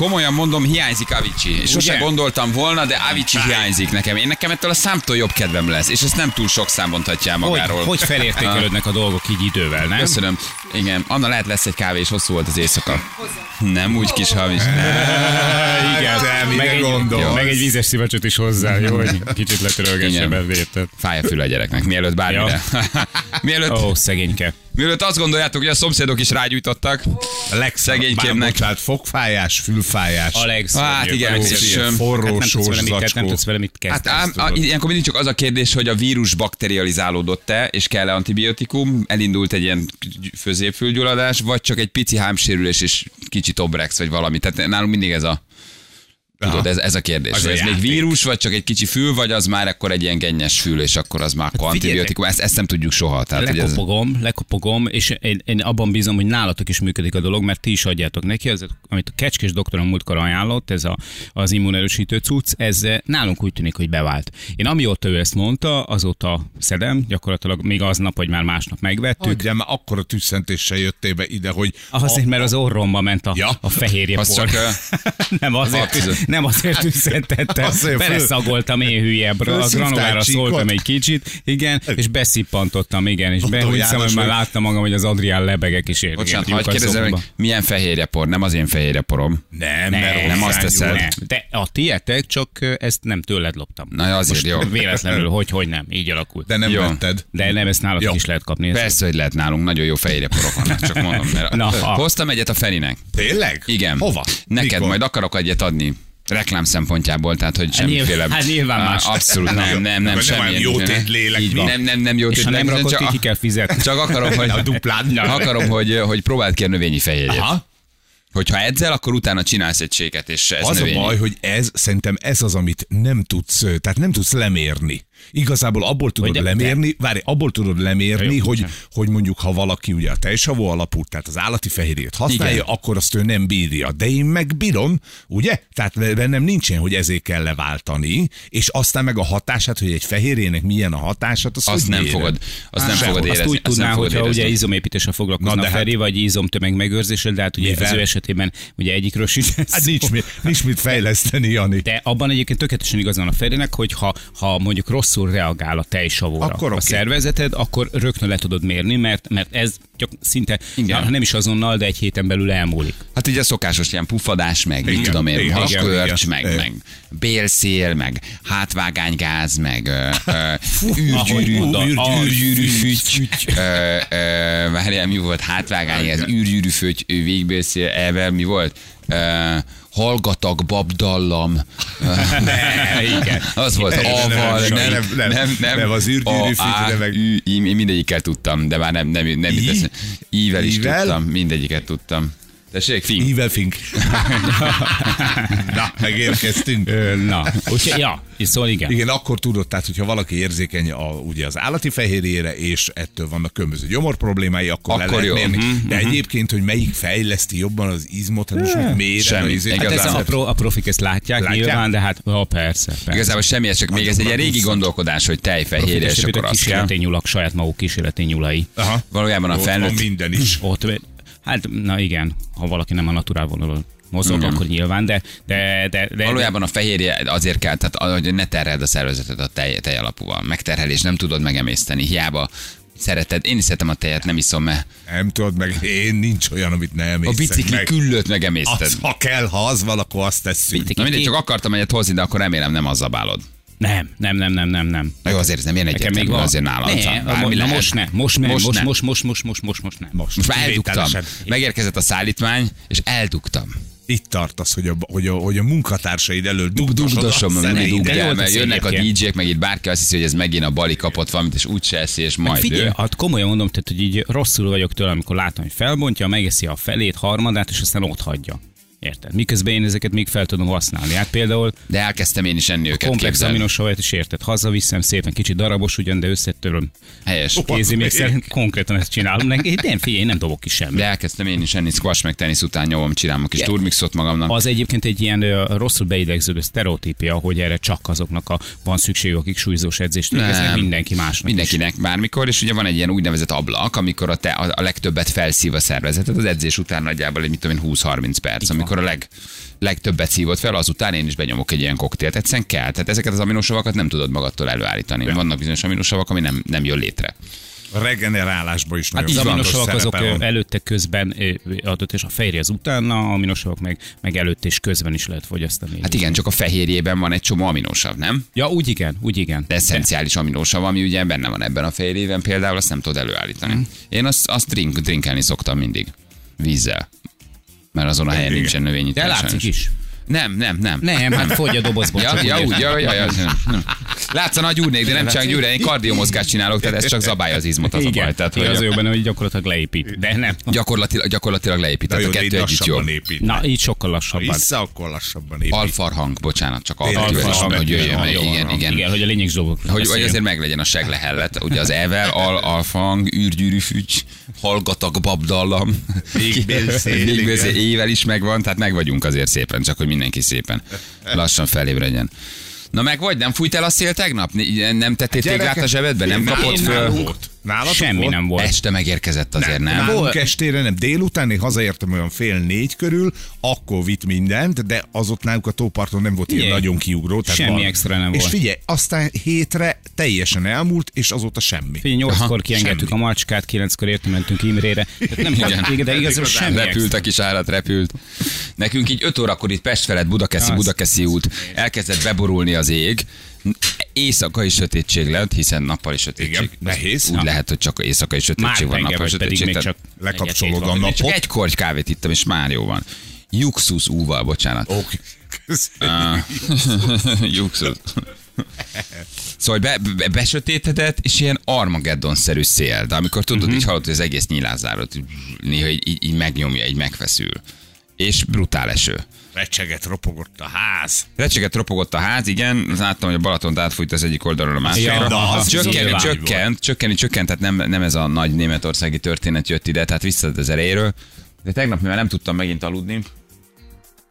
Komolyan mondom, hiányzik Avicii. Sose Ugye? gondoltam volna, de Avicii hiányzik nekem. Én nekem ettől a számtól jobb kedvem lesz, és ezt nem túl sok szám mondhatja el Hogy, magáról. hogy felértékelődnek a dolgok így idővel, nem? Köszönöm. Igen, Anna lehet lesz egy kávé, és hosszú volt az éjszaka. Nem úgy kis hamis. Igen, meg egy, meg egy vízes szivacsot is hozzá, jó, hogy kicsit letörölgesse Igen. be érted? Fáj a fül a gyereknek, mielőtt bármire. mielőtt, Ó, szegényke. Mielőtt azt gondoljátok, hogy a szomszédok is rágyújtottak. A legszegénykébbnek. Szegénykébbnek. Bocsánat, fogfájás, fülfájás. A. Hát igen, Jó, és, forró Hát nem tudsz sós mit, zacskó. nem tudsz vele mit Hát kezdeni. ám, a, ilyenkor mindig csak az a kérdés, hogy a vírus bakterializálódott-e, és kell-e antibiotikum, elindult egy ilyen középfülgyulladás, vagy csak egy pici hámsérülés, és kicsit obrex, vagy valami. Tehát nálunk mindig ez a Tudod, ez, ez a kérdés. Az hogy a ez még játék. vírus, vagy csak egy kicsi fül, vagy az már akkor egy ilyen gennyes fül, és akkor az már akkor Hát antibiotikum. Ezt, ezt nem tudjuk soha. Tehát, hogy ez, lekopogom, lekopogom, és én, én abban bízom, hogy nálatok is működik a dolog, mert ti is adjátok neki, ez, amit a kecskés doktorom múltkor ajánlott, ez a, az immunerősítő cucc, ez eh, nálunk úgy tűnik, hogy bevált. Én amióta ő ezt mondta, azóta szedem, gyakorlatilag még aznap, vagy már másnap megvettük. Tudjál, már akkora tüsszentéssel jöttél be ide, hogy Azért, mert az orromba ment a, Ja. a fehérje Az csak, ö, nem azért. Nem azért tüsszentettem, föl- beleszagoltam én hülyebbre, a granulára szóltam egy kicsit, igen, és beszippantottam, igen, és Dr. behúgytam, hogy már láttam magam, hogy az Adrián lebegek is érnek. bocsánat, hagyd kérdezem, hogy milyen fehérjepor? Nem az én fehérjeporom. nem, Nem, mert nem azt teszed. Nem, de a tietek, csak ezt nem tőled loptam. Na, azért jó. Véletlenül, hogy, hogy nem, így alakult. De nem vetted. De nem, ezt nálatok is lehet kapni. Ez- Persze, hogy lehet nálunk, nagyon jó fehérjeporok vannak, csak mondom. Mert Na. Hoztam egyet a Ferinek. Tényleg? Igen. Hova? Neked Mikor? majd akarok egyet adni. Reklám szempontjából, tehát hogy semmiféle... hát nyilván más. Abszolút nem, nem, nem, nem semmi. jó tét lélek Így van. Nem, nem, nem jó És tét ha nem lélek, rakod csak, ki, ki kell fizetni. csak akarom, hogy, A duplán. akarom, hogy, hogy próbáld ki a növényi fehérjét. Aha. Hogyha edzel, akkor utána csinálsz egy séket, és ez Az növényi. a baj, hogy ez, szerintem ez az, amit nem tudsz, tehát nem tudsz lemérni. Igazából abból tudod de- lemérni, várj, abból tudod lemérni, Jó, hogy, hogy mondjuk ha valaki ugye a tejsavó alapú, tehát az állati fehérjét használja, Igen. akkor azt ő nem bírja. De én meg bírom, ugye? Tehát bennem nincsen, hogy ezért kell leváltani, és aztán meg a hatását, hogy egy fehérjének milyen a hatását, azt, Azt nem fogod, azt nem fogod érezni. úgy azt nem tudná, hogyha ugye izomépítéssel foglalkozna Na, de a hát- Feri, vagy izomtömeg megőrzéssel, de hát ugye Mivel? az ő esetében ugye egyikről sincs Hát nincs, mit, nincs mit fejleszteni, Jani. De abban egyébként tökéletesen igaz van a Ferinek, hogy ha, ha mondjuk rosszul reagál a tejsavóra Akkor a oké. szervezeted, akkor rögtön le tudod mérni, mert, mert ez csak szinte, Igen. ha nem is azonnal, de egy héten belül elmúlik. Hát ugye a szokásos ilyen puffadás, meg mit Igen, tudom én, igen, haskörcs, igen, meg, igen. meg bélszél, meg hátvágánygáz, meg űrgyűrű, űrgyűrű füty, várjál, mi volt, hátvágánygáz, űrgyűrű füty, végbélszél, elvel, mi volt? Ö, hallgatag babdallam. Ne, igen. Az volt, aval, nem, nem, nem, nem, nem, nem, az de meg- mindegyikkel tudtam, de már nem, nem, nem, Ível is tudtam, mindegyiket tudtam. Tessék, fink. Ível fink. Na, megérkeztünk. Na, úgyhogy, ja, és szóval igen. Igen, akkor tudod, tehát hogyha valaki érzékeny a, ugye az állati fehérjére, és ettől vannak különböző gyomor problémái, akkor, le Akkor lehet jó. mérni. Mhm, De egyébként, hogy melyik fejleszti jobban az izmot, hát most mit méred Semmi. Hát ez a, pro, a profik ezt látják, Látják? nyilván, de hát ha, persze, persze. Igazából semmi, ez csak még ez egy régi gondolkodás, hogy tejfehérje, és akkor azt kell. kísérleti nyulak, saját maguk kísérleti nyulai. Aha. Valójában a felnőtt, minden is. Ott, hát, na igen, ha valaki nem a naturál vonalon mozog, Igen. akkor nyilván, de, de, de, de valójában a fehérje azért kell, tehát hogy ne terheld a szervezetet a tej, tej alapúval. Megterhelés, nem tudod megemészteni, hiába szereted. Én is szeretem a tejet, nem iszom, mert Nem tudod meg, én nincs olyan, amit nem a észek bicikli meg. küllőt megemészted. Az, ha kell, ha az van, akkor azt tesszük. Na mindegy, csak akartam egyet hozni, de akkor remélem nem az zabálod. Nem, nem, nem, nem, nem, nem. Na jó, azért ez nem ilyen Nekem még egyértelmű, van. azért nálam. Ne, bármi na most ne, most ne, most, ne. most, most, most, most, most, most ne. Most, Most már eldugtam. Megérkezett a szállítmány, és eldugtam. Itt tartasz, hogy a, hogy a, hogy a munkatársaid elől dugdosod Dugdosom, a volt mert jönnek a. DJ-k, meg itt bárki azt hiszi, hogy ez megint a Bali kapott valamit, és úgy eszi, és majd Figyelj, ő. hát komolyan mondom, tehát, hogy így rosszul vagyok tőle, amikor látom, hogy felbontja, megeszi a felét, harmadát, és aztán ott hagyja. Érted? Miközben én ezeket még fel tudom használni. Hát például De elkezdtem én is enni őket, komplex képzeld. aminosavajt is érted. Hazaviszem szépen, kicsit darabos ugyan, de összetöröm. Helyes. Kézi még szerint konkrétan ezt csinálom. Neki, nem figyelj, én nem dobok ki semmit. De elkezdtem én is enni squash meg tenisz után nyomom, csinálom a kis turmixot magamnak. Az egyébként egy ilyen ö, rosszul beidegződő sztereotípia, hogy erre csak azoknak a, van szükség, akik súlyzós edzést végeznek, Nem. mindenki másnak. Mindenkinek bármikor, és ugye van egy ilyen úgynevezett ablak, amikor a, te, a, a legtöbbet felszív a szervezetet, az edzés után nagyjából egy mit tudom én, 20-30 perc, amikor a leg, legtöbbet szívott fel, azután én is benyomok egy ilyen koktélt. Egyszerűen kell. Tehát ezeket az aminosavakat nem tudod magadtól előállítani. Vannak bizonyos aminosavak, ami nem, nem jön létre. A regenerálásban is nagyon Hát az fontos aminosavak azok van. előtte közben adott, és a fehérje az utána, aminosavak meg, meg előtt és közben is lehet fogyasztani. Hát igen, csak a fehérjében van egy csomó aminosav, nem? Ja, úgy igen, úgy igen. De eszenciális aminosav, ami ugye benne van ebben a fehérjében, például azt nem tudod előállítani. Mhm. Én azt, azt drink, drinkelni szoktam mindig. Vízzel. Mert azon a helyen Igen. nincsen növényi De látszik is. Nem, nem, nem. Nem, hát fogy a dobozból. Ja, ja, úgy ja, ja, ja, nem, nem. Látszana gyúrnék, de nem csak gyúrni, én kardiomozgást csinálok, tehát ez csak zabálja az izmot, az a Igen, baj. Tehát, igen, az hogy jó benne, hogy gyakorlatilag leépít. De nem. gyakorlatilag, gyakorlatilag leépít, tehát jó, a kettő együtt jó. épít. Na, így sokkal lassabban. Vissza, akkor lassabban épít. Alfarhang, bocsánat, csak alfarhang, hogy jöjjön igen, igen. Igen, hogy a lényeg. Hogy, hogy azért meglegyen a seglehellet. Ugye az evel, al, alfang, űrgyűrű fügy, hallgatak babdallam. Végbélszél igen. ével is megvan, tehát meg vagyunk azért szépen, csak hogy mindenki szépen lassan felébredjen. Na meg vagy, nem fújt el a szél tegnap? Nem tettél téglát a zsebedbe? Nem kapott nálunk föl? volt. Nálatok Semmi volt? nem volt. Este megérkezett azért, nem? Nálunk estére nem. Délután én hazaértem olyan fél négy körül, akkor vitt mindent, de az ott náluk a tóparton nem volt ilyen nagyon kiugró. Tehát semmi van. extra nem és volt. figyelj, aztán hétre teljesen elmúlt, és azóta semmi. Figyelj, nyolckor kiengedtük semmi. a macskát, kilenckor értünk, mentünk Imrére. Tehát nem, Igen. de igazából semmi Repült a kis állat, repült. Nekünk így 5 órakor itt Pest felett Budakeszi. Budakeszi út elkezdett beborulni az ég. Éjszakai sötétség lett, hiszen nappali sötétség. Igen, nehéz. Úgy Na. lehet, hogy csak éjszakai sötétség van, Már nappali vagy, pedig sötétség. még tehát csak lekapcsolod a van. Csak napot. egy korty kávét ittam, és már jó van. Juxus úval, bocsánat. Oké. Ah. Juxus. Szóval be, be, besötétedett, és ilyen Armageddon-szerű szél, de amikor tudod, uh-huh. így hallod, hogy az egész nyilázárat néha így, így, így megnyomja, így megfeszül. És brutál eső. Recseget, ropogott a ház. Recseget ropogott a ház, igen, az láttam, hogy a Balatont átfújt az egyik oldalról a másikra. Ja, na, az csökkent, nyilván csökkent, csökkent, csökkent, tehát nem, nem ez a nagy németországi történet jött ide, tehát vissza az erejéről. De tegnap, mivel nem tudtam megint aludni,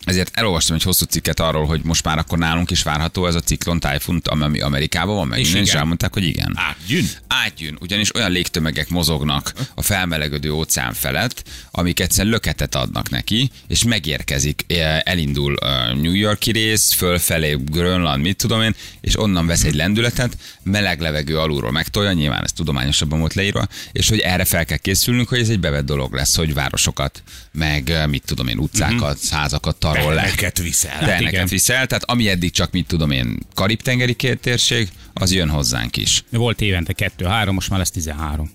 ezért elolvastam egy hosszú cikket arról, hogy most már akkor nálunk is várható ez a ciklon tájfun, ami Amerikában van, meg És igen. elmondták, hogy igen. Átjön. Átjön, ugyanis olyan légtömegek mozognak a felmelegedő óceán felett, amik egyszerűen löketet adnak neki, és megérkezik, eh, elindul a New Yorki rész, fölfelé Grönland, mit tudom én, és onnan vesz egy lendületet, meleg levegő alulról megtolja, nyilván ez tudományosabban volt leírva, és hogy erre fel kell készülnünk, hogy ez egy bevett dolog lesz, hogy városokat, meg eh, mit tudom én, utcákat, házakat tarol le. Teheneket viszel. Teheneket igen. viszel, tehát ami eddig csak, mit tudom én, karib-tengeri térség, az jön hozzánk is. Volt évente kettő-három, most már lesz 13.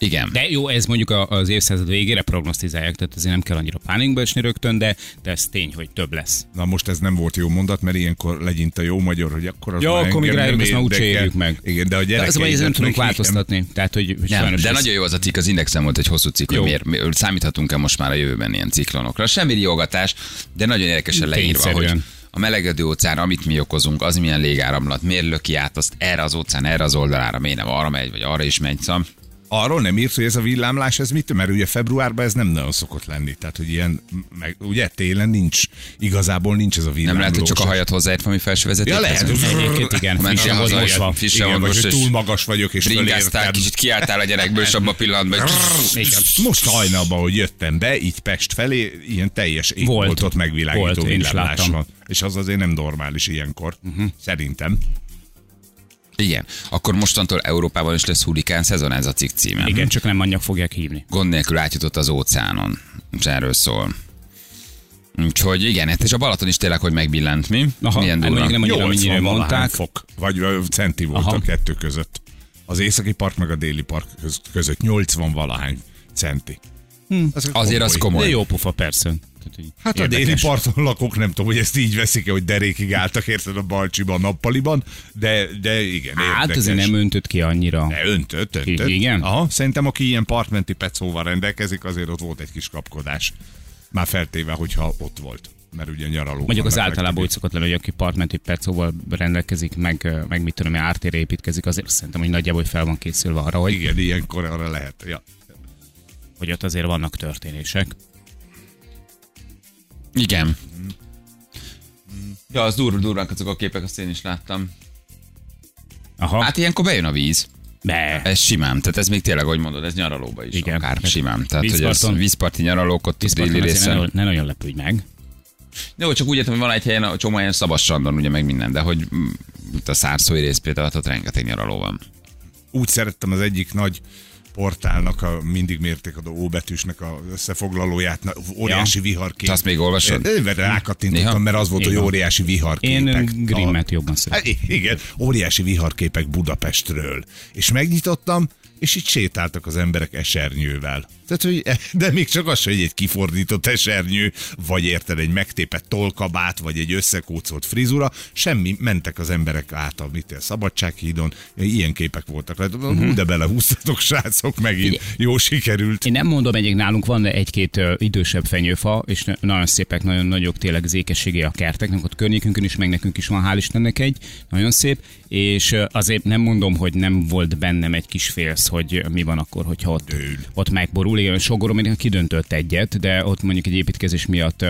Igen. De jó, ez mondjuk a- az évszázad végére prognosztizálják, tehát azért nem kell annyira pánikba esni rögtön, de, de ez tény, hogy több lesz. Na most ez nem volt jó mondat, mert ilyenkor legyint a jó magyar, hogy akkor az Jó, már akkor még nem azt már úgyse érjük meg. Igen, de a De gyerekek. az, ez nem tudunk változtatni. Tehát, hogy Nem, de ez- nagyon jó az a cikk, az Indexen volt egy hosszú cikk, hogy Jó. miért, miért számíthatunk-e most már a jövőben ilyen ciklonokra. Semmi riogatás, de nagyon érdekesen leírva, hogy a melegedő óceán, amit mi okozunk, az milyen légáramlat, miért löki át azt erre az óceán, erre az oldalára, miért nem arra megy, vagy arra is megy. Szóval Arról nem írt, hogy ez a villámlás, ez mit? Mert ugye februárban ez nem nagyon szokott lenni. Tehát, hogy ilyen, meg, ugye télen nincs, igazából nincs ez a villámlós. nem lehet, hogy csak a hajat hozzáért valami felső vezeték. Ja, lehet. Egyébként igen, frissen mosva. frissen Igen, vagy hogy túl magas vagyok, és fölértem. kicsit kiálltál a gyerekből, és abban a pillanatban, hogy. Most hajnalban, hogy jöttem be, így Pest felé, ilyen teljes ég Volt. volt ott megvilágító villámlás van. És az azért nem normális ilyenkor. Szerintem. Igen, akkor mostantól Európában is lesz hurikán szezon, ez a cikk címe. Igen, csak nem anyag fogják hívni. gond nélkül átjutott az óceánon. És erről szól. Úgyhogy igen, hát és a Balaton is tényleg, hogy megbillent, mi? Aha, Milyen hát durva. mondjuk nem annyira, 80 mennyire valahány mondták. fok, vagy centi volt Aha. a kettő között. Az északi park meg a déli park köz- között 80 valahány centi. Hm. Azért az De komoly. jó pufa, persze. Tehát, hogy Hát a érdekes. déli parton lakók nem tudom, hogy ezt így veszik hogy derékig álltak érted a Balcsiban, nappaliban, de, de igen, Hát érdekes. azért nem öntött ki annyira. De öntött, öntött. Igen? Aha, szerintem aki ilyen partmenti pecóval rendelkezik, azért ott volt egy kis kapkodás. Már feltéve, hogyha ott volt. mert ugye nyaraló. Mondjuk az általában úgy szokott lenni, hogy aki partmenti percóval rendelkezik, meg, meg mit tudom, ártére építkezik, azért szerintem, hogy nagyjából fel van készülve arra, hogy, Igen, ilyenkor arra lehet. Ja. hogy ott azért vannak történések. Igen. Ja, az dur, durvák azok a képek, azt én is láttam. Aha, Hát ilyenkor bejön a víz. de Ez simán, tehát ez még tényleg, ahogy mondod, ez nyaralóba is Igen. akár Hát simán. Tehát, hogy ez vízparton- vízparti nyaralók ott déli azért ne, részen. ne nagyon lepődj meg. Jó, csak úgy értem, hogy van egy helyen, a csomó helyen szabad strandon, ugye meg minden, de hogy mm, a szárszói rész például, ott rengeteg nyaraló van. Úgy szerettem az egyik nagy portálnak, a mindig mértékadó óbetűsnek a összefoglalóját, na, óriási viharkép. Te azt még olvasod? Én rákattintottam, Néha? mert az volt, hogy Igen. óriási viharképek. Én Grimmet jobban Hát szeretem. igen, óriási viharképek Budapestről. És megnyitottam, és itt sétáltak az emberek esernyővel. Tehát, hogy, de még csak az, hogy egy kifordított esernyő, vagy érted, egy megtépett tolkabát, vagy egy összekócolt frizura, semmi, mentek az emberek át a mit, a Szabadsághídon, ilyen képek voltak. Hát, uh-huh. De belehúztatok, srácok, megint jó sikerült. Én nem mondom, egyik nálunk van egy-két idősebb fenyőfa, és nagyon szépek, nagyon nagyok tényleg az ékességé a kerteknek, ott környékünkön is, meg nekünk is van, hál' Istennek egy, nagyon szép, és azért nem mondom, hogy nem volt bennem egy kis félsz, hogy mi van akkor, hogyha ott, Dől. ott megborul. Igen, Sogorom kidöntött egyet, de ott mondjuk egy építkezés miatt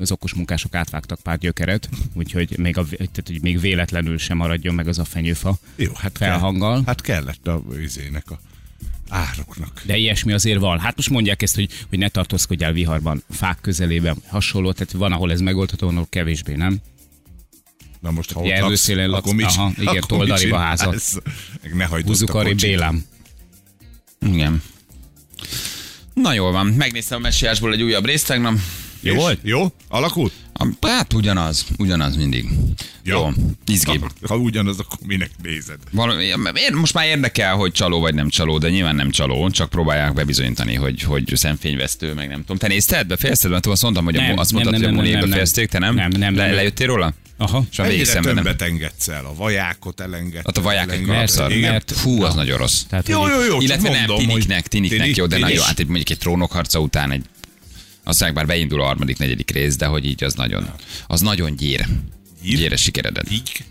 az okos munkások átvágtak pár gyökeret, úgyhogy még, a, tehát, hogy még véletlenül sem maradjon meg az a fenyőfa Jó, hát felhanggal. Kell, hát kellett a izének a ároknak. De ilyesmi azért van. Hát most mondják ezt, hogy, hogy ne tartózkodjál viharban, fák közelében, hasonló, tehát van, ahol ez megoldható, van, ahol kevésbé, nem? Na most, ha ott laksz, laksz, akkor mit, aha, igen, akkor toldaliba házat. Ne hagyd Húzzuk ott a. Bélám. Igen. Na jól van, megnéztem a messiásból egy újabb részt tegnap. Jó volt? Jó? Alakult? A- Hát ugyanaz, ugyanaz mindig. Ja. Jó, izgi. Ha, ha ugyanaz, akkor minek nézed? Valami, most már érdekel, hogy csaló vagy nem csaló, de nyilván nem csaló, csak próbálják bebizonyítani, hogy, hogy szemfényvesztő, meg nem tudom. Te nézted, befejezted? Mert azt mondtam, hogy a, Nem, azt nem, mondtad, nem, hogy a nem, Moniék nem, nem. befejezték, te nem? Nem, nem, Le, nem. lejöttél róla? Aha. És a Egyre nem. többet engedsz el. A vajákot elengedted. Hát a vaják egy. Igen. mert- Hú, az nagyon rossz. Tehát, Jó, jó, jó, Illetve csak nem, mondom, tiniknek, tiniknek Tinik- jó, de nagyon, hát egy, mondjuk egy trónokharca után egy aztán bár beindul a harmadik, negyedik rész, de hogy így az nagyon, az nagyon gyér. Gyír? Gyér a sikeredet. Így?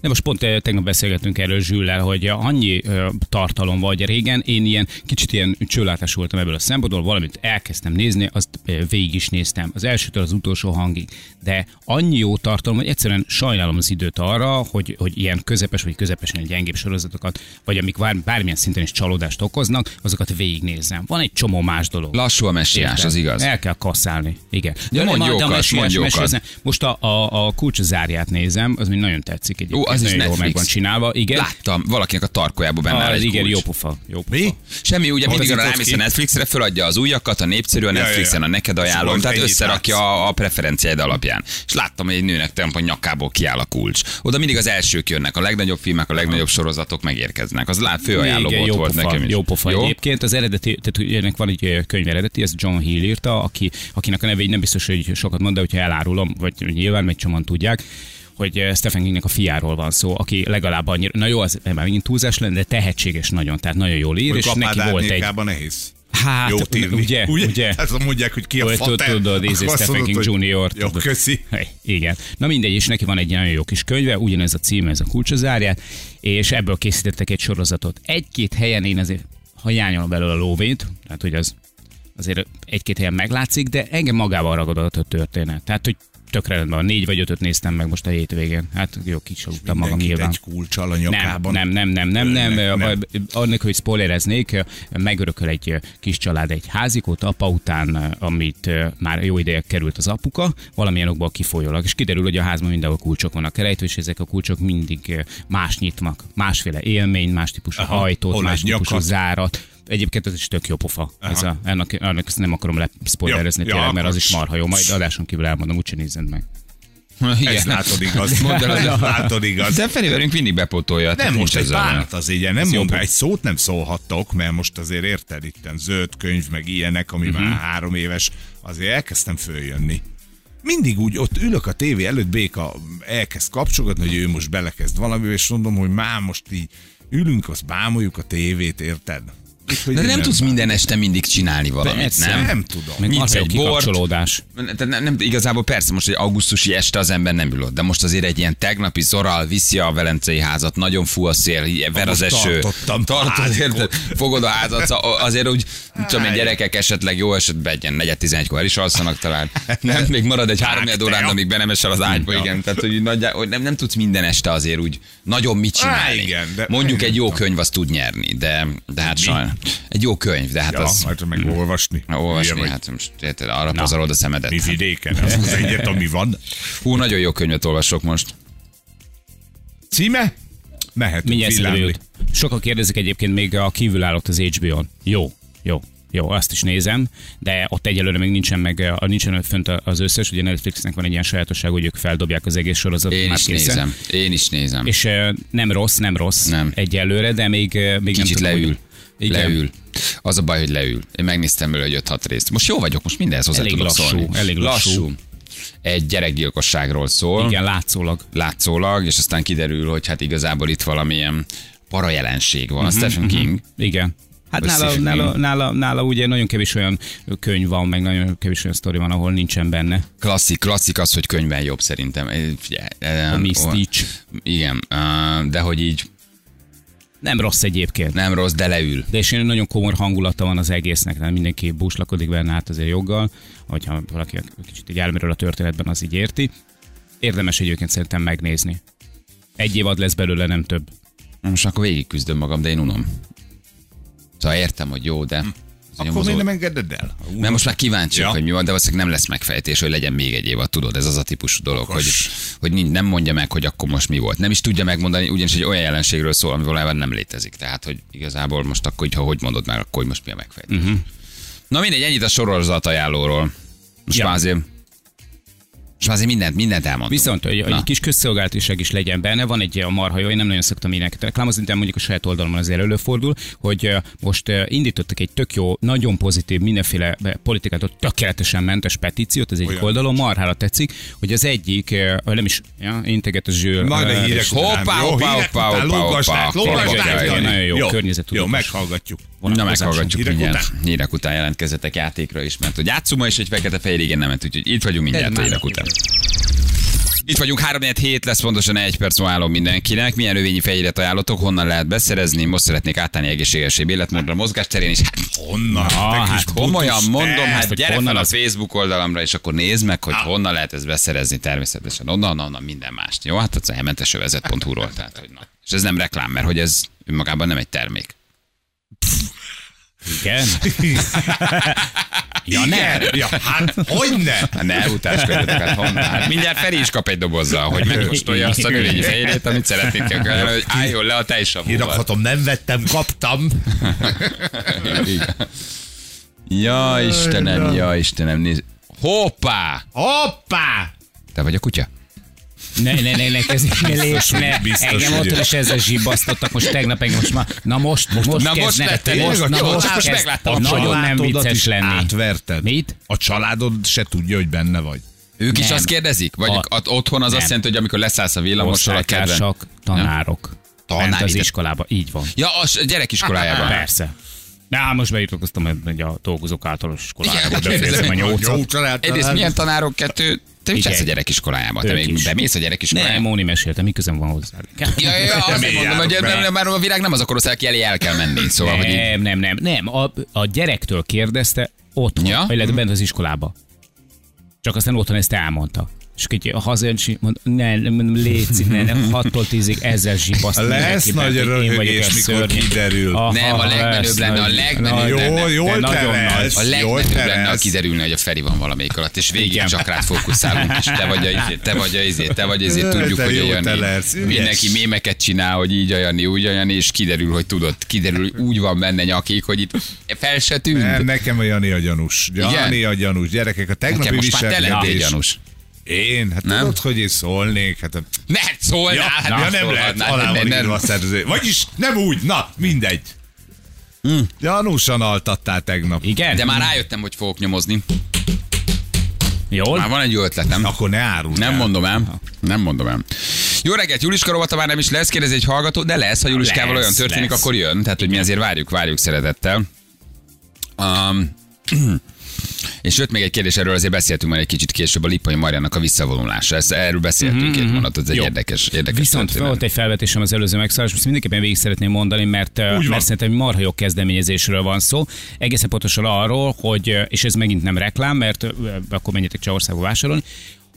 De most pont eh, tegnap beszélgettünk erről Zsüllel, hogy annyi ö, tartalom vagy régen, én ilyen kicsit ilyen csőlátás voltam ebből a szempontból, valamit elkezdtem nézni, azt ö, végig is néztem, az elsőtől az utolsó hangig, de annyi jó tartalom, hogy egyszerűen sajnálom az időt arra, hogy, hogy ilyen közepes vagy közepesen gyengébb sorozatokat, vagy amik bár, bármilyen szinten is csalódást okoznak, azokat végignézem. Van egy csomó más dolog. Lassú a messiás, az igaz. El kell kasszálni. Igen. Mondj de a jókat, mondj jókat. Most a, a, a kulcs zárját nézem, az még nagyon tetszik. Egyébként. Ó, az is nagyon jól Netflix. meg van csinálva. Igen. Láttam, valakinek a tarkójába benne Ah, igen, kulcs. jó pofa. Jó pofa. Mi? Semmi, ugye mindig arra rámész a Netflixre, föladja az újakat, a népszerű a Netflixen, a neked ajánlom, tehát összerakja a, preferenciáid alapján. És láttam, hogy egy nőnek temp a nyakából kiáll a kulcs. Oda mindig az elsők jönnek, a legnagyobb filmek, a legnagyobb sorozatok megérkeznek. Az lát fő ajánló Igen, volt, jó volt pofa, nekem is. Jó pofa Jó? egyébként. Az eredeti, tehát ennek van egy könyv eredeti, ez John Hill írta, aki, akinek a neve nem biztos, hogy sokat mond, de hogyha elárulom, vagy nyilván meg csomóan tudják, hogy ö, Stephen Kingnek a fiáról van szó, aki legalább annyira, na jó, az már megint túlzás lenne, de tehetséges nagyon, tehát nagyon jól ír, Hogy és neki volt egy... nehéz. Hát, Jót írni. ugye, ugye? Hát azt mondják, hogy ki a fater. tudod, azt Stephen King Jr. Jó, köszi. Igen. Na mindegy, és neki van egy nagyon jó kis könyve, ugyanez a címe, ez a kulcsazárját, és ebből készítettek egy sorozatot. Egy-két helyen én azért hajányolom belőle a lóvét, tehát hogy az azért egy-két helyen meglátszik, de engem magával ragadott a történet. Tehát, hogy tökre rendben van. Négy vagy ötöt néztem meg most a hétvégén. Hát jó, kicsaludtam magam nyilván. egy kulcsal a nyakában. nem, nem, nem, nem, nem, Nem, nem. Annak, hogy spoilereznék, megörököl egy kis család egy házikót, apa után, amit már jó ideje került az apuka, valamilyen okból kifolyólag, és kiderül, hogy a házban mindenhol kulcsok vannak rejtve, és ezek a kulcsok mindig más nyitnak, másféle élmény, más típusú Aha, ajtót, hol más típusú zárat. Egyébként ez is tök jó pofa. Ez a, ennek, ennek ezt nem akarom leszpoilerezni Ja, tényleg, ja, mert az is marha jó. Majd adáson kívül elmondom, úgyse nézzed meg. Igen. Ez látod igaz. Mondd el, Ez hogy- látod igaz. De Feri velünk mindig bepótolja. Nem most egy bánat az így, nem jó mond, pont. egy szót nem szólhattok, mert most azért érted itt zöld könyv, meg ilyenek, ami Mhm. már három éves, azért elkezdtem följönni. Mindig úgy ott ülök a tévé előtt, Béka elkezd kapcsolgatni, hogy ő most belekezd valami, és mondom, hogy már most így ülünk, azt bámoljuk a tévét, érted? Hogy De én nem tudsz bánom. minden este mindig csinálni valamit, Persze. nem? Nem tudom. Meg Nyitsz egy bort. kikapcsolódás. Tehát nem, nem, igazából persze most egy augusztusi este az ember nem ülött, de most azért egy ilyen tegnapi Zoral viszi a Velencei házat, nagyon fú a szél, ver az eső. tartottam Tartod, érted? Fogod a házat, azért úgy, tudom én, gyerekek esetleg jó esetben egy ilyen negyed tizenegykor el is alszanak talán. Nem, még marad egy három órán, amíg be nem esel az ágyba, igen. Tehát, hogy, nagyjá, hogy nem, nem tudsz minden este azért úgy nagyon mit csinálni. igen, de- Mondjuk egy jó nem könyv azt tud nyerni, de, de hát sajnos. Egy jó könyv, de hát Ja, az... majd meg olvasni. Na, olvasni, hát most érted, arra pazarolod a szemedet. Mi vidéken, az az egyet, ami van. Hú, nagyon jó könyvet olvasok most. Címe? Mehetünk Mindjárt jut. Sokan kérdezik egyébként még a kívülállót az HBO-n. Jó, jó. Jó, azt is nézem, de ott egyelőre még nincsen meg, a- nincsen fönt az összes, ugye Netflixnek van egy ilyen sajátosság, hogy ők feldobják az egész sorozatot Én már is készen. nézem. Én is nézem. És nem rossz, nem rossz Nem. egyelőre, de még, még Kicsit nem tudom, leül. Hogy... Igen. Leül. Az a baj, hogy leül. Én megnéztem belőle, hogy 5-6 részt. Most jó vagyok, most mindenhez hozzá Elég tudok lassú, szólni. elég lassú. Egy gyerekgyilkosságról szól. Igen, látszólag. Látszólag, és aztán kiderül, hogy hát igazából itt valamilyen parajelenség van. Stephen King. Igen. Hát nála, nála, nála, nála, ugye nagyon kevés olyan könyv van, meg nagyon kevés olyan sztori van, ahol nincsen benne. Klasszik, klasszik az, hogy könyvben jobb szerintem. Figyelj, eh, A Miss Stitch. Igen, eh, de hogy így Nem rossz egyébként. nem rossz, de leül. De és nagyon komor hangulata van az egésznek, nem mindenki búslakodik benne, hát azért joggal, hogyha valaki kicsit egy elméről a történetben, az így érti. Érdemes egyébként szerintem megnézni. Egy évad lesz belőle, nem több. Most akkor végig küzdöm magam, de én unom. Szóval értem, hogy jó, de... az Akkor miért nem engeded el? Mert most már kíváncsi, Ja. hogy mi van, de valószínűleg nem lesz megfejtés, hogy legyen még egy évad, tudod, ez az a típusú dolog, hogy, Okos. hogy nem mondja meg, hogy akkor most mi volt. Nem is tudja megmondani, ugyanis egy olyan jelenségről szól, ami valójában nem létezik. Tehát, hogy igazából most akkor, ha hogy mondod meg, akkor hogy most mi a megfejtés. Uh-huh. Na mindegy, ennyit a sorozat ajánlóról. Most Ja. már azért, most már azért mindent, mindent elmondtunk. Viszont hogy Na. egy kis közszolgálatiság is legyen benne, van egy a marha jó, én nem nagyon szoktam ilyeneket reklámozni, de mondjuk a saját oldalon azért előfordul, hogy most indítottak egy tök jó, nagyon pozitív, mindenféle politikától tökéletesen mentes petíciót az egyik Olyan. oldalon, marhára tetszik, hogy az egyik, nem is, ja, integet a zsűr. Majd a hírek és. Hoppá, hoppá, hoppá, hoppá, hoppá, nagyon jó, környezettudatos. Jó, meghallgatjuk. Na meghallgatjuk mindjárt. Hírek után jelentkezzetek játékra is, mert hogy játszunk ma is egy fekete fehér igen nem, úgyhogy itt vagyunk mindjárt a hírek után. Itt vagyunk, 3 hét lesz pontosan egy perc állom mindenkinek. Milyen növényi fehérjet ajánlotok, honnan lehet beszerezni? Most szeretnék átállni egészségesebb életmódra, mozgásterén is. Hát, Honnan? Ah, hát komolyan mondom, hát gyere honnan fel a Facebook oldalamra, és akkor nézd meg, hogy honnan lehet ezt beszerezni természetesen. Onnan, onnan minden mást. Jó, hát az elmentesövezet.hu-ról. Tehát, hogy na. És ez nem reklám, mert hogy ez önmagában nem egy termék. Igen. ja, ne. Igen? Ja, hát hogy ne? Hát ne utáskodjatok, hát honnan? Hát mindjárt Feri is kap egy dobozzal, hogy megkóstolja azt a növényi fehérjét, amit szeretnék kell, hogy álljon le a tejsavúval. Kirakhatom, nem vettem, kaptam. Igen. Ja, Istenem, ja, Istenem, nézd. Hoppá! Hoppá! Te vagy a kutya? Ne, ne, ne, ne, ez ne engem hogy- ott is ezzel zsibbasztottak most tegnap, engem most már, na most, most, most na most lettél. most, na most, most kezd, megláttam. nagyon nem vicces is lenni. Átverted. Mit? A családod se tudja, hogy benne vagy. Ők is Nem. azt kérdezik? Vagy A- a, otthon az Nem. azt jelenti, hogy amikor leszállsz a villamosról a kedven... Tanárok. Tanár, az iskolába, így van. Ja, a gyerekiskolájában. Persze. Na, most bejutatkoztam egy a dolgozók általános iskolába, Igen, befejezem a nyolcat. Jó család. Egyrészt milyen tanárok, kettő, te mit csinálsz a gyerekiskolájában? Te még bemész a gyerekiskolába? Nem, Móni mesélte, mi közöm van hozzá. Ja, ja, Nem mondom, hogy nem, már a világ nem az a korosztály, aki elé el kell menni. Szóval, hogy így, Nem, nem, nem, nem. A, a gyerektől kérdezte otthon, ja? illetve bent az iskolába. Csak aztán otthon ezt elmondta. És így hazajön, mond, ne, nem, légy, ne, ne, 6-tól 10-ig ezzel zsipaszt. Lesz nagy röhögés, mikor kiderül. Nem, a legmenőbb lenne, a legmenőbb Jó, lenne. jól terelsz. A legmenőbb lenne, ha kiderülne, hogy a Feri van valamelyik alatt, és végig Igen. csak rád fókuszálunk, és te vagy a izé, te vagy a izé, te vagy a izé, tudjuk, hogy a Jani. Mindenki mémeket csinál, hogy így a Jani, úgy a Jani, és kiderül, hogy tudod, kiderül, hogy úgy van benne nyakig, hogy itt fel se tűnt. Nem, nekem a Jani a gyanús. Jani a gyanús. Gyerekek, a tegnapi Nekem most már viselkedés. gyanús. Én? Hát Nem? tudod, hogy én szólnék. Hát, Ne szólnál! ja, hát ja, nem lehet, alá nem, van nem. írva a szerző. Vagyis nem úgy, na, mindegy. Hm. Gyanúsan altattál tegnap. Igen? De már rájöttem, hogy fogok nyomozni. Jól? Már van egy jó ötletem. Akkor ne árulj Nem el. mondom el. Nem mondom el. Jó reggelt, Juliska rovata már nem is lesz, kérdezi egy hallgató, de lesz, ha Juliskával Lesz, olyan történik, lesz. akkor jön. Tehát, hogy mi azért várjuk, várjuk szeretettel. Um, és jött még egy kérdés, erről azért beszéltünk már egy kicsit később, a Lippai Mariannak a visszavonulása. Ezt, erről beszéltünk mm-hmm. két mondatot, ez egy Jó. érdekes, érdekes Viszont történet. volt egy felvetésem az előző megszállás, most mindenképpen végig szeretném mondani, mert, mert szerintem marha jó kezdeményezésről van szó. Egészen pontosan arról, hogy, és ez megint nem reklám, mert akkor menjetek Csehországba vásárolni,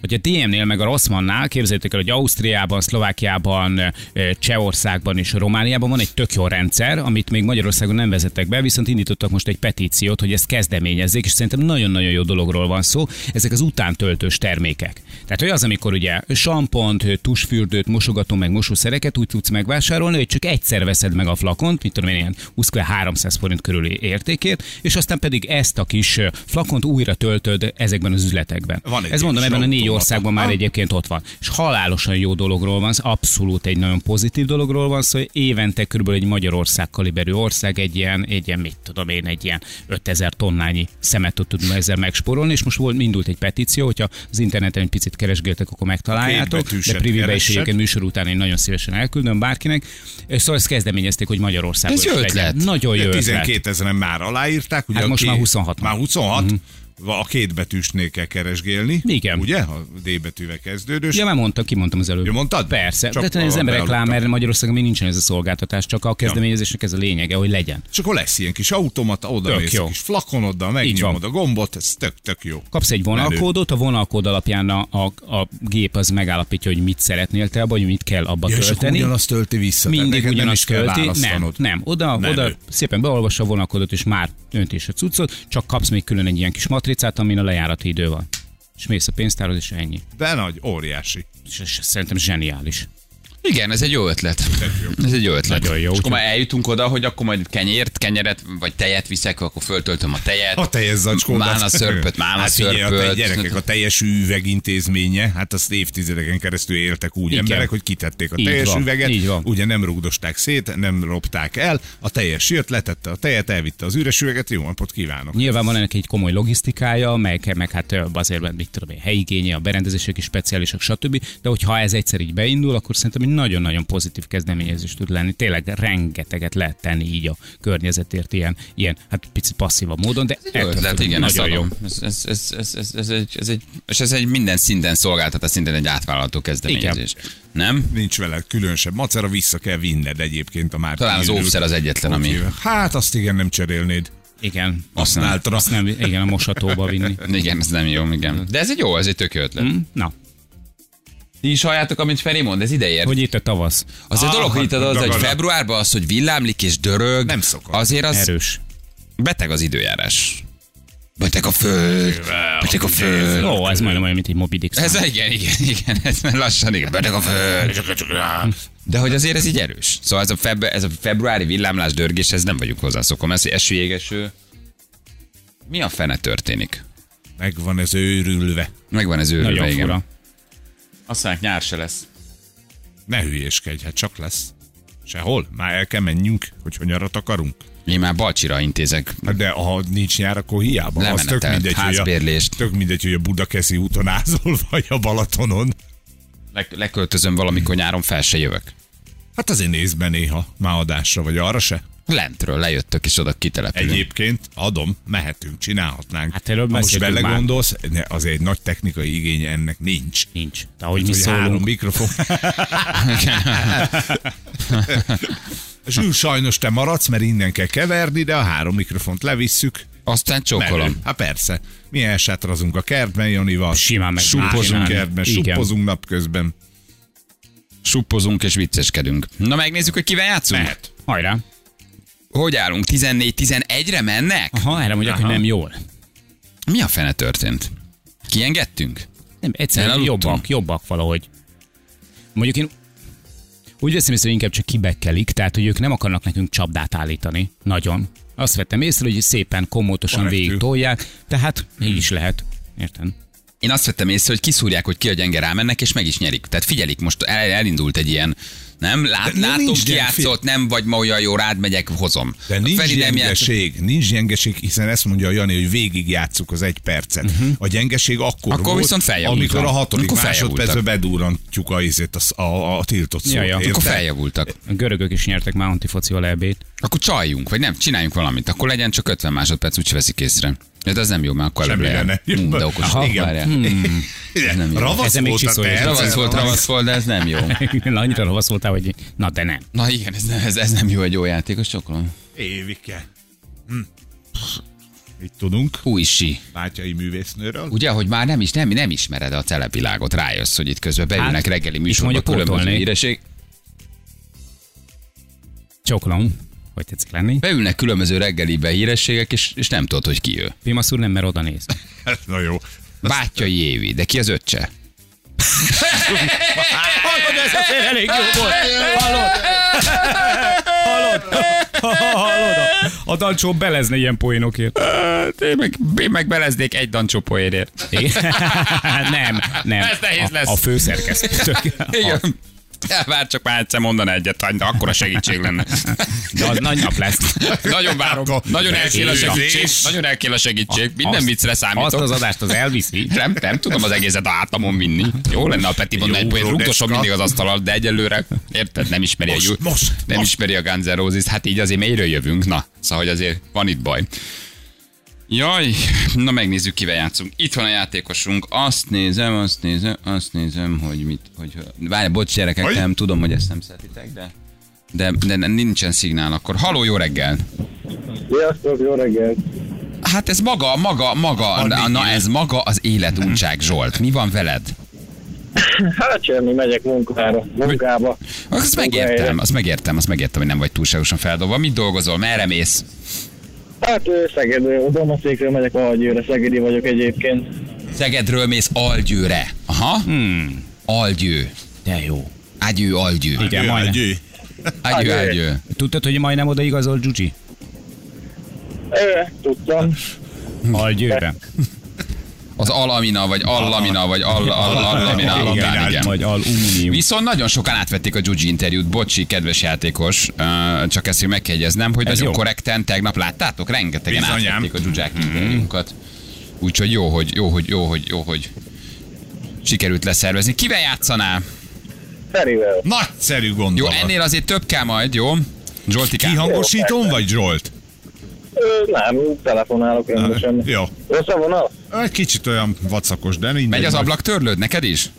hogy a DM-nél meg a Rosszmannál, képzeljétek el, hogy Ausztriában, Szlovákiában, Csehországban és Romániában van egy tök jó rendszer, amit még Magyarországon nem vezettek be, viszont indítottak most egy petíciót, hogy ezt kezdeményezzék, és szerintem nagyon-nagyon jó dologról van szó. Ezek az utántöltős termékek. Tehát, hogy az, amikor ugye sampont, tusfürdőt, mosogató, meg mosószereket úgy tudsz megvásárolni, hogy csak egyszer veszed meg a flakont, mit tudom én, ilyen 20 300 forint körüli értékét, és aztán pedig ezt a kis flakont újra töltöd ezekben az üzletekben. Van Ez mondom, ebben a négy. Országban már Ah. egyébként ott van. És halálosan jó dologról van szó, abszolút egy nagyon pozitív dologról van szó, hogy évente körülbelül egy Magyarország kaliberű ország egy ilyen, egy ilyen, mit tudom én, egy ilyen 5000 tonnányi szemet tud tudni ezzel megspórolni, és most volt, indult egy petíció, hogyha az interneten egy picit keresgéltek, akkor megtaláljátok, de privibe is egyébként műsor után én nagyon szívesen elküldöm bárkinek. Szóval ezt kezdeményezték, hogy Magyarországon Ez jó legyen. ötlet. Nagyon jó Ugye ötlet. 12 ezeren már aláírták. Ugye Hát most már 26 Már 26? Mm-hmm. A két betűsnél kell keresgélni. Igen. Ugye? A D betűvel kezdődős. Ja, már mondtam, kimondtam az előbb. Ja, mondtad? Persze. Csak az a- ember reklám, mert Magyarországon még nincsen ez a szolgáltatás, csak a kezdeményezésnek ez a lényege, hogy legyen. És akkor lesz ilyen kis automata, oda mész kis flakonoddal, megnyomod a gombot, ez tök, tök jó. Kapsz egy vonalkódot, a vonalkód alapján a, a, a gép az megállapítja, hogy mit szeretnél te abba, hogy mit kell abba Ja, és tölteni. ugyanazt tölti vissza. tehát Mindig nem ugyanazt tölti. Nem, nem. Oda, Menő. oda szépen beolvassa a vonalkódot, és már önti is a cuccot, csak kapsz még külön egy ilyen kis matricát, amin a lejárati idő van. És mész a pénztárhoz, és ennyi. De nagy, óriási. És ez szerintem zseniális. Igen, ez egy jó ötlet. Ez egy jó ötlet. Nagyon jó. És akkor már eljutunk oda, hogy akkor majd kenyért, kenyeret, vagy tejet viszek, akkor föltöltöm a tejet. A teljes zacskódat. Málna szörpöt, málna hát figyelj, a szörpöt. gyerekek, a teljes üveg intézménye, hát azt évtizedeken keresztül éltek úgy Igen. emberek, hogy kitették a Így teljes van, üveget, így van. ugye nem rugdosták szét, nem lopták el, a teljes jött, letette a tejet, elvitte az üres üveget, jó napot kívánok. Nyilván van ennek egy komoly logisztikája, meg, meg hát azért, mit tudom én, helyigénye, a berendezések is speciálisak, stb. De hogyha ez egyszer így beindul, akkor szerintem nagyon-nagyon pozitív kezdeményezés tud lenni. Tényleg rengeteget lehet tenni így a környezetért ilyen, ilyen hát picit passzívabb módon, de Jó ettől ötlet, igen, nagyon jó. Ez, ez, ez, ez, ez, ez, egy, ez egy, és ez egy minden szinten szolgáltatás, szinten egy átvállalható kezdeményezés. Nem? Nincs vele különösebb macera, vissza kell vinned egyébként a már Talán az óvszer az egyetlen, ami- Hát azt igen, nem cserélnéd. Igen. Használtra. Azt nem, igen, a mosatóba vinni. Igen, ez nem jó, igen. De ez egy jó, ez egy tök ötlet. Hm? Na, Ti is halljátok, amit Feri mond, ez ideér. hogy itt a tavasz. Az egy Ah, dolog, hogy itt az, hogy februárban az, hogy villámlik és dörög, Nem szokott. azért az Erős. beteg az időjárás. Beteg a föld, beteg a föld. Ó, ez majdnem olyan, mint egy Moby Dick Ez igen, igen, igen, ez már lassan, igen, beteg a föld. De hogy azért ez így erős. Szóval ez a, feb, ez a februári villámlás dörgés, ez nem vagyunk hozzászokva. Ez, hogy eső, jégeső. Mi a fene történik? Megvan ez őrülve. Megvan ez őrülve, Nagyon igen. fura. Azt mondják, nyár se lesz. Ne hülyéskedj, hát csak lesz. Sehol? Már el kell menjünk, hogy nyarat akarunk. Én már Balcsira intézek. Hát De ha nincs nyár, akkor hiába. Az tök mindegy, hogy a, házbérlést. tök mindegy, hogy a Budakeszi úton ázol, vagy a Balatonon. Le, leköltözöm valamikor nyáron, fel se jövök. Hát azért nézd be néha, már adásra, vagy arra se. Lentről lejöttök, és oda kitelepülünk. Egyébként adom, mehetünk, csinálhatnánk. Hát erről ha most belegondolsz, ne, azért egy nagy technikai igénye ennek nincs. Nincs. De ahogy mi Hogy három szólunk. mikrofon. És ő sajnos te maradsz, mert innen kell keverni, de a három mikrofont levisszük. Aztán csókolom. Hát persze. Mi elsátrazunk a kertben, Janival. Simán meg Suppozunk kertben, Igen. suppozunk napközben. Suppozunk és vicceskedünk. Na megnézzük, hogy kivel játszunk. Mehet. Hajrá. Hogy állunk? 14-11-re mennek? Aha, erre mondják, hogy nem jól. Mi a fene történt? Kiengedtünk? Nem, egyszerűen Elaludtunk. jobbak, jobbak valahogy. Mondjuk én úgy veszem észre, hogy inkább csak kibekkelik, tehát hogy ők nem akarnak nekünk csapdát állítani. Nagyon. Azt vettem észre, hogy szépen komótosan végig tolják, tehát így is lehet. Értem? Én azt vettem észre, hogy kiszúrják, hogy ki a gyenge rámennek, és meg is nyerik. Tehát figyelik, most el, elindult egy ilyen Nem, lát, De nem látom, nincs ki gyenge- játszott, nem vagy ma olyan jó, rád megyek, hozom. De nincs Feri nem játszott. gyengeség, nincs gyengeség, hiszen ezt mondja a Jani, hogy végig játsszuk az egy percet. Uh-huh. A gyengeség akkor. Akkor volt, viszont amikor a hatodik Akkor másodpercben bedurrantjuk a, izét, a, a, a tiltott szót. Ja, ja. Akkor feljavultak. A görögök is nyertek már antifocival ebét. Akkor csaljunk, vagy nem, csináljunk valamit. Akkor legyen csak 50 másodperc, úgyse veszik észre. De ez nem jó, mert akkor Semmire lejár. ne. Hú, de okos. Aha, Igen. várjál. Hmm. Igen, nem jó. Ravasz volt. Ravasz volt, ravasz volt, de ez nem jó. Annyira ravasz voltál, hogy na de nem. Na igen, ez, ez, ez nem jó egy jó játékos, csokolom. Évike. Hm. Mit tudunk? Új si. Bátyai művésznőről? Ugye, hogy már nem is nem, nem ismered a televilágot, rájössz, hogy itt közben beülnek Hát, reggeli itt műsorba különböző híreség. Csokolom. Hogy tetszik lenni? Beülnek különböző reggelibe hírességek, és, és nem tudod, hogy ki ő. Pimasz úr nem, mert oda néz. Na jó. Bátyai Évi, de ki az öccse? Hallod, ez azért elég jó volt. Hallod? Hallod? Hallod? A Dancsó belezne ilyen poénokért. Hát, Én meg, én meg beleznék egy dancsó poénért. Nem, nem. Ez nehéz a, lesz. a főszerkesztő. Igen. Elvár csak már egyszer mondana egyet, de akkor a segítség lenne. De az nagy nap lesz. Nagyon várom. Nagyon elkél a segítség. Nagyon elkél a segítség. Minden Azt- viccre számítok. Azt az adást az elviszi. Nem, nem tudom az egészet a hátamon vinni. Jó lenne a Peti mondani, hogy rúgdosson mindig az asztal alatt, de egyelőre, érted, nem ismeri Most, a most, nem most. ismeri a Guns N' hát így azért mélyről jövünk, na, szóval hogy azért van itt baj. Jaj, na megnézzük, kivel játszunk. Itt van a játékosunk, azt nézem, azt nézem, azt nézem, hogy mit, hogy... Várj, bocs gyerekek, Hogy? nem tudom, hogy ezt nem szeretitek, de... De, de nincsen szignál akkor. Haló, jó reggel! Sziasztok, jó reggelt! Hát ez maga, maga, maga, na élet. ez maga az életuntság, Zsolt. Mi van veled? Hát semmi, megyek munkára, munkába. Azt megértem, azt megértem, azt megértem, hogy nem vagy túlságosan feldobva. Mit dolgozol? Merre mész? Hát ö, Szeged, ö, Domaszékről megyek Algyőre, Szegedi vagyok egyébként. Szegedről mész Algyőre. Aha. Hmm. Algyő. De jó. Ágyő, Algyő. Igen, Ő, majdnem. ő. Ágyő, Ágyő. Ágyő. Tudtad, hogy majdnem oda igazol Gyucsi? Ö, tudtam. Algyőre. Az Alamina, vagy Allamina, vagy All, All, Allamina, Allamina, igen. Vagy alumínium. Viszont nagyon sokan átvették a Gyugyi interjút. Bocsi, kedves játékos, csak ezt még meg kell jegyeznem, hogy Ez nagyon jó. korrekten tegnap láttátok, rengetegen Bizonyám. átvették a Gyugyák interjúnkat. Úgyhogy jó, hogy, jó, hogy, jó, hogy, jó, hogy sikerült leszervezni. Kivel játszanál? Ferivel. Nagyszerű Jó, gondolat. ennél azért több kell majd, jó? Zsoltikám. Kihangosítom, vagy Zsolt? Nem, telefonálok rendesen. Jó. Rossz a vonal? Egy kicsit olyan vacakos, de mindegy. Megy az ablak törlőd neked is?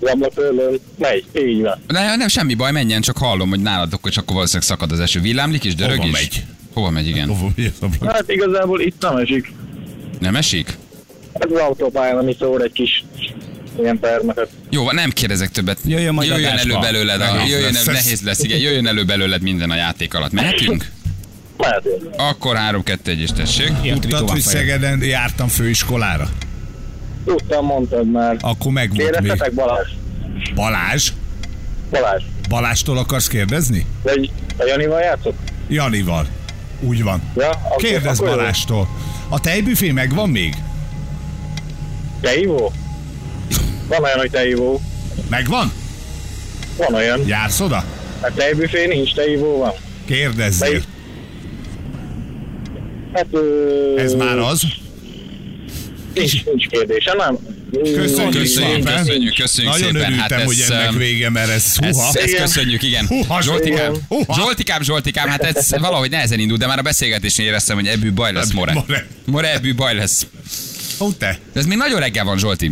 Ablakörlőn. Megy, így van. Ne, nem, semmi baj, menjen, csak hallom, hogy nálad akkor csak akkor valószínűleg szakad az eső. Villámlik is, dörög Hova is? megy? Hova megy, igen. Hova megy az ablak? Hát igazából itt nem esik. Nem esik? Ez az autópályán, ami szór egy kis ilyen permetet. Jó, van, nem kérdezek többet. Jöjjön majd jöjjön elő belőled, a, jöjjön, lesz ez. nehéz lesz, igen, jöjjön elő belőled minden a játék alatt. Mehetünk? Akkor 3-2-1 és tessék. Tudtad, hogy Szegeden jártam főiskolára? Tudtam, mondtad már. Akkor meg volt még. Balázs? Balázs? Balázs. Balástól akarsz kérdezni? Vagy a Janival játszott? Janival. Úgy van. Ja, akkor, Kérdezz akkor. Balástól. A tejbüfé megvan még? Teivó? Van olyan, hogy teivó. Megvan? Van olyan. Jársz oda? Hát tejbüfé nincs, teivó van. Kérdezzél. Melyik? Hát ö... Ez már az? Nincs, nincs kérdése, nem? Köszönjük Köszönjük, szépen. köszönjük, köszönjük Nagyon szépen. örültem, Hát ez, hogy ennek um, vége, mert ez huha. Ez, ezt Igen. köszönjük, igen. Húha, Zsoltikám. Húha. Zsoltikám, Zsoltikám, hát ez valahogy nehezen indul, de már a beszélgetésnél éreztem, hogy ebből baj lesz, more. More. More, ebből baj lesz. Ó, te. De ez még nagyon reggel van, Zsolti.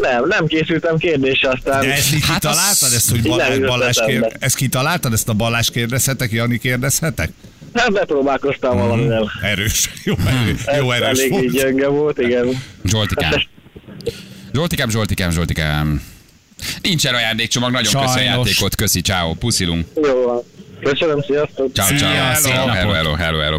Nem, nem készültem kérdésre, aztán... De ezt Hát az- kitaláltad, ezt, hogy Balázs, Balázs jutott kér... eszembe. ezt kitaláltad, ezt a Balázs kérdezhetek, Jani kérdezhetek? Hát bepróbálkoztam Mhm. valamivel. Erős, jó, erős, jó Ez erős Elég így volt. gyenge volt, igen. Zsoltikám. Zsoltikám, Zsoltikám, Zsoltikám. Nincsen ajándékcsomag, nagyon köszi a játékot, köszi, ciao, puszilunk. Jó van. Köszönöm, sziasztok. Ciao, ciao, Szia, hello, hello, hello, hello, hello.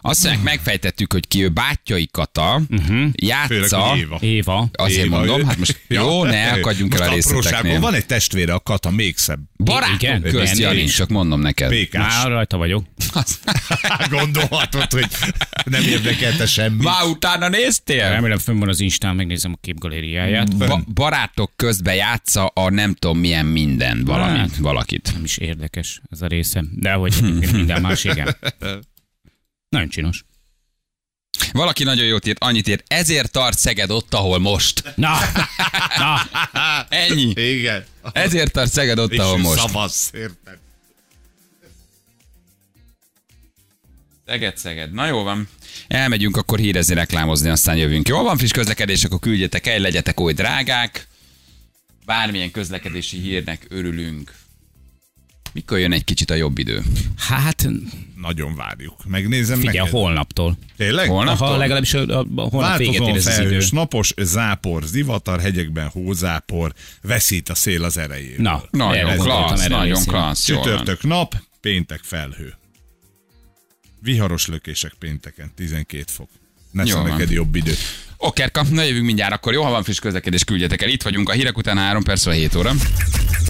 Azt mondják, megfejtettük, hogy ki ő Bátyai Kata, Főleg, játsza, Éva. Éva. azért Éva, mondom, ő- hát most jó, ne akadjunk el a Most részleteknél. Van egy testvére, a Kata még szebb. Barátok Igen, közt, Jani, csak mondom neked. Pékás. Már rajta vagyok. Gondolhatod, hogy nem érdekelte semmi. Vá, utána néztél? Remélem fönn van az Instán, megnézem a képgalériáját. Ba- barátok közben játsza a nem tudom milyen minden valamit, Hát. valakit. Nem is érdekes ez a része. De hogy minden más, igen. Nagyon csinos. Valaki nagyon jót írt, annyit írt, ezért tart Szeged ott, ahol most. Na, na, Ennyi. Igen. Ezért tart Szeged ott, És ahol most. szavaz, érted? Szeged, Szeged. Na jó van. Elmegyünk akkor hírezni, reklámozni, aztán jövünk. Jól van, friss közlekedés, akkor küldjetek el, legyetek oly drágák. Bármilyen közlekedési hírnek örülünk. Mikor jön egy kicsit a jobb idő? hát Nagyon várjuk. Megnézem figyelj, neked. holnaptól. Tényleg? Holnap? Aha, legalábbis a, a, a holnap véget ér ez az idő. napos, zápor, zivatar, hegyekben hózápor, veszít a szél az erejéből. Na, Nagyon klassz, nagyon klassz. Csütörtök nap, péntek felhő. Viharos lökések pénteken, 12 fok. Ne Jó van. neked jobb idő. Okerka, na jövünk mindjárt akkor. Jó, ha van friss közlekedés, küldjetek el. Itt vagyunk a hírek után 3 perc, 7 óra.